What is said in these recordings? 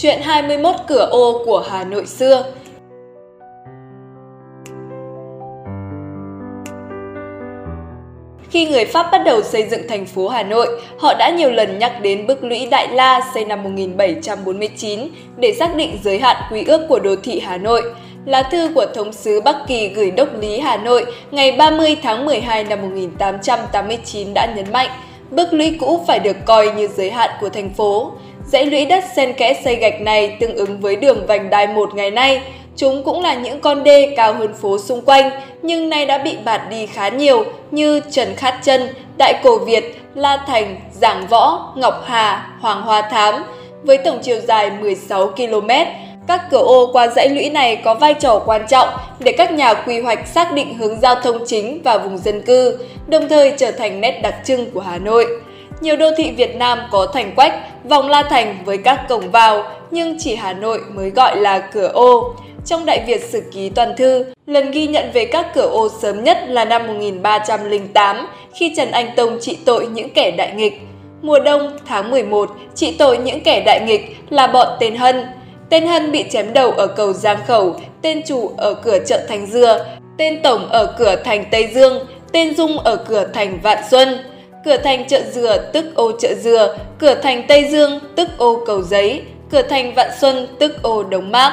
Chuyện 21 cửa ô của Hà Nội xưa Khi người Pháp bắt đầu xây dựng thành phố Hà Nội, họ đã nhiều lần nhắc đến bức lũy Đại La xây năm 1749 để xác định giới hạn quy ước của đô thị Hà Nội. Lá thư của Thống sứ Bắc Kỳ gửi đốc lý Hà Nội ngày 30 tháng 12 năm 1889 đã nhấn mạnh, bức lũy cũ phải được coi như giới hạn của thành phố. Dãy lũy đất xen kẽ xây gạch này tương ứng với đường vành đai một ngày nay. Chúng cũng là những con đê cao hơn phố xung quanh, nhưng nay đã bị bạt đi khá nhiều như Trần Khát Chân, Đại Cổ Việt, La Thành, Giảng Võ, Ngọc Hà, Hoàng Hoa Thám. Với tổng chiều dài 16 km, các cửa ô qua dãy lũy này có vai trò quan trọng để các nhà quy hoạch xác định hướng giao thông chính và vùng dân cư, đồng thời trở thành nét đặc trưng của Hà Nội. Nhiều đô thị Việt Nam có thành quách, vòng La Thành với các cổng vào, nhưng chỉ Hà Nội mới gọi là cửa ô. Trong Đại Việt Sử Ký Toàn Thư, lần ghi nhận về các cửa ô sớm nhất là năm 1308 khi Trần Anh Tông trị tội những kẻ đại nghịch. Mùa đông tháng 11, trị tội những kẻ đại nghịch là bọn tên Hân. Tên Hân bị chém đầu ở cầu Giang Khẩu, tên chủ ở cửa chợ Thành Dừa, tên Tổng ở cửa thành Tây Dương, tên Dung ở cửa thành Vạn Xuân. Cửa thành chợ Dừa tức ô chợ Dừa, cửa thành Tây Dương tức ô cầu giấy, cửa thành Vạn Xuân tức ô Đống Mác.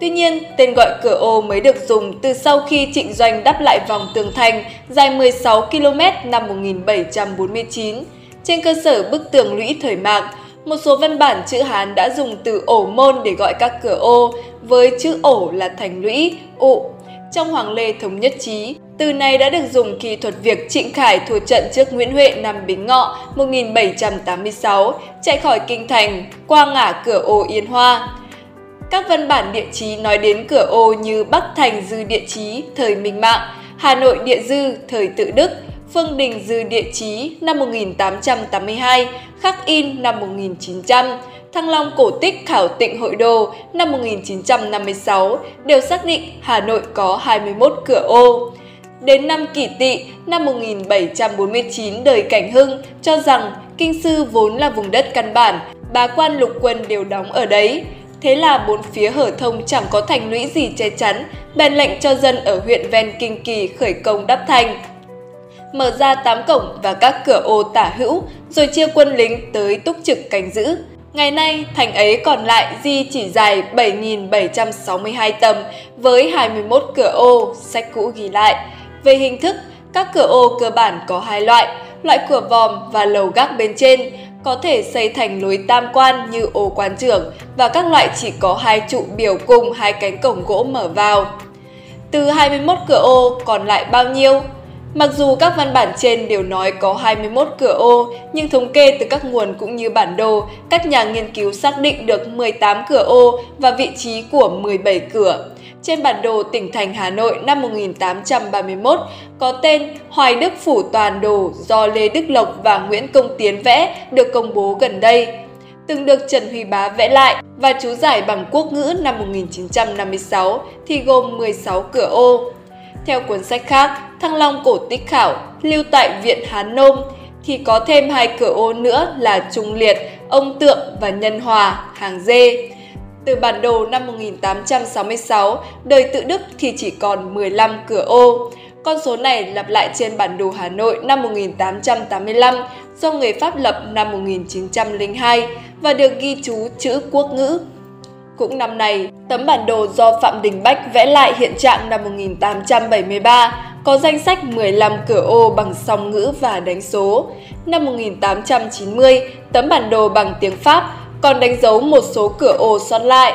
Tuy nhiên, tên gọi cửa ô mới được dùng từ sau khi Trịnh Doanh đắp lại vòng tường thành dài 16 km năm 1749. Trên cơ sở bức tường lũy thời Mạc, một số văn bản chữ Hán đã dùng từ ổ môn để gọi các cửa ô, với chữ ổ là thành lũy, ụ. Trong Hoàng Lê Thống Nhất Trí, từ này đã được dùng khi thuật việc Trịnh Khải thua trận trước Nguyễn Huệ năm Bính Ngọ 1786, chạy khỏi kinh thành, qua ngã cửa ô Yên Hoa. Các văn bản địa chí nói đến cửa ô như Bắc Thành dư địa chí thời Minh Mạng, Hà Nội địa dư thời Tự Đức, Phương Đình dư địa chí năm 1882, Khắc In năm 1900, Thăng Long cổ tích khảo tịnh hội đồ năm 1956 đều xác định Hà Nội có 21 cửa ô. Đến năm kỷ tỵ năm 1749 đời Cảnh Hưng cho rằng Kinh Sư vốn là vùng đất căn bản, bá quan lục quân đều đóng ở đấy. Thế là bốn phía hở thông chẳng có thành lũy gì che chắn, bèn lệnh cho dân ở huyện ven Kinh Kỳ khởi công đắp thành. Mở ra tám cổng và các cửa ô tả hữu, rồi chia quân lính tới túc trực canh giữ. Ngày nay, thành ấy còn lại di chỉ dài 7.762 tầm với 21 cửa ô, sách cũ ghi lại. Về hình thức, các cửa ô cơ bản có hai loại, loại cửa vòm và lầu gác bên trên, có thể xây thành lối tam quan như ô quan trưởng và các loại chỉ có hai trụ biểu cùng hai cánh cổng gỗ mở vào. Từ 21 cửa ô còn lại bao nhiêu? Mặc dù các văn bản trên đều nói có 21 cửa ô, nhưng thống kê từ các nguồn cũng như bản đồ, các nhà nghiên cứu xác định được 18 cửa ô và vị trí của 17 cửa. Trên bản đồ tỉnh thành Hà Nội năm 1831 có tên Hoài Đức Phủ Toàn Đồ do Lê Đức Lộc và Nguyễn Công Tiến vẽ được công bố gần đây. Từng được Trần Huy Bá vẽ lại và chú giải bằng quốc ngữ năm 1956 thì gồm 16 cửa ô. Theo cuốn sách khác, Thăng Long Cổ Tích Khảo, lưu tại Viện Hán Nôm, thì có thêm hai cửa ô nữa là Trung Liệt, Ông Tượng và Nhân Hòa, Hàng Dê. Từ bản đồ năm 1866, đời tự Đức thì chỉ còn 15 cửa ô. Con số này lặp lại trên bản đồ Hà Nội năm 1885 do người Pháp lập năm 1902 và được ghi chú chữ quốc ngữ. Cũng năm này, tấm bản đồ do Phạm Đình Bách vẽ lại hiện trạng năm 1873 có danh sách 15 cửa ô bằng song ngữ và đánh số. Năm 1890, tấm bản đồ bằng tiếng Pháp còn đánh dấu một số cửa ô sót lại.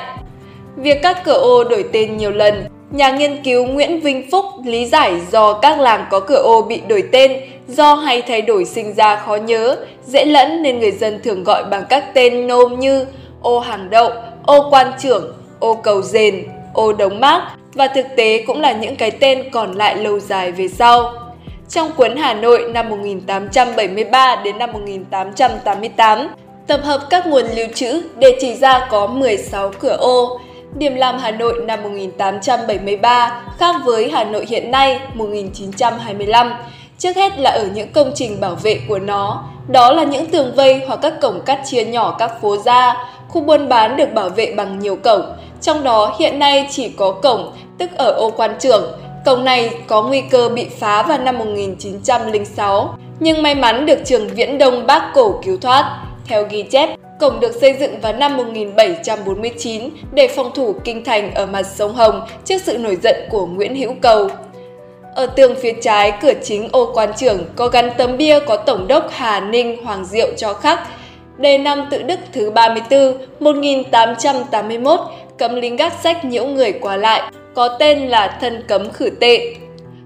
Việc các cửa ô đổi tên nhiều lần, nhà nghiên cứu Nguyễn Vinh Phúc lý giải do các làng có cửa ô bị đổi tên do hay thay đổi sinh ra khó nhớ, dễ lẫn nên người dân thường gọi bằng các tên nôm như ô hàng đậu, ô quan trưởng, ô cầu dền, ô đống mác và thực tế cũng là những cái tên còn lại lâu dài về sau. Trong cuốn Hà Nội năm 1873 đến năm 1888, tập hợp các nguồn lưu trữ để chỉ ra có 16 cửa ô. Điểm làm Hà Nội năm 1873 khác với Hà Nội hiện nay 1925. Trước hết là ở những công trình bảo vệ của nó, đó là những tường vây hoặc các cổng cắt chia nhỏ các phố ra, khu buôn bán được bảo vệ bằng nhiều cổng, trong đó hiện nay chỉ có cổng, tức ở ô quan trưởng. Cổng này có nguy cơ bị phá vào năm 1906, nhưng may mắn được trường Viễn Đông bác Cổ cứu thoát. Theo ghi chép, cổng được xây dựng vào năm 1749 để phòng thủ kinh thành ở mặt sông Hồng trước sự nổi giận của Nguyễn Hữu Cầu. Ở tường phía trái cửa chính ô quan trưởng có gắn tấm bia có Tổng đốc Hà Ninh Hoàng Diệu cho khắc đề năm tự đức thứ 34, 1881, cấm lính gác sách nhiễu người qua lại, có tên là thân cấm khử tệ.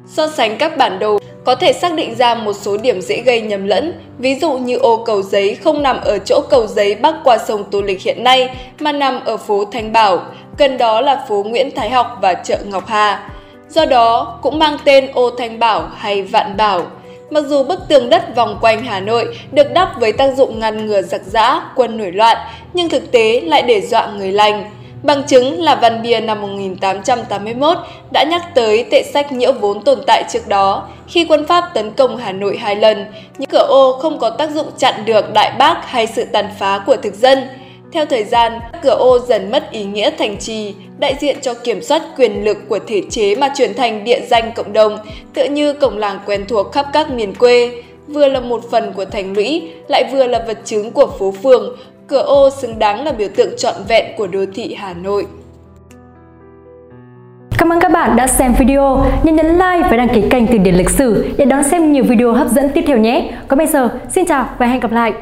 So sánh các bản đồ, có thể xác định ra một số điểm dễ gây nhầm lẫn, ví dụ như ô cầu giấy không nằm ở chỗ cầu giấy bắc qua sông Tô Lịch hiện nay, mà nằm ở phố Thanh Bảo, gần đó là phố Nguyễn Thái Học và chợ Ngọc Hà. Do đó, cũng mang tên ô Thanh Bảo hay Vạn Bảo. Mặc dù bức tường đất vòng quanh Hà Nội được đắp với tác dụng ngăn ngừa giặc giã, quân nổi loạn, nhưng thực tế lại để dọa người lành. Bằng chứng là văn bia năm 1881 đã nhắc tới tệ sách nhiễu vốn tồn tại trước đó khi quân Pháp tấn công Hà Nội hai lần. Những cửa ô không có tác dụng chặn được đại bác hay sự tàn phá của thực dân. Theo thời gian, cửa ô dần mất ý nghĩa thành trì, đại diện cho kiểm soát quyền lực của thể chế mà chuyển thành địa danh cộng đồng, tựa như cổng làng quen thuộc khắp các miền quê. Vừa là một phần của thành lũy, lại vừa là vật chứng của phố phường, cửa ô xứng đáng là biểu tượng trọn vẹn của đô thị Hà Nội. Cảm ơn các bạn đã xem video. Nhớ nhấn like và đăng ký kênh Từ điển lịch sử để đón xem nhiều video hấp dẫn tiếp theo nhé. Còn bây giờ, xin chào và hẹn gặp lại.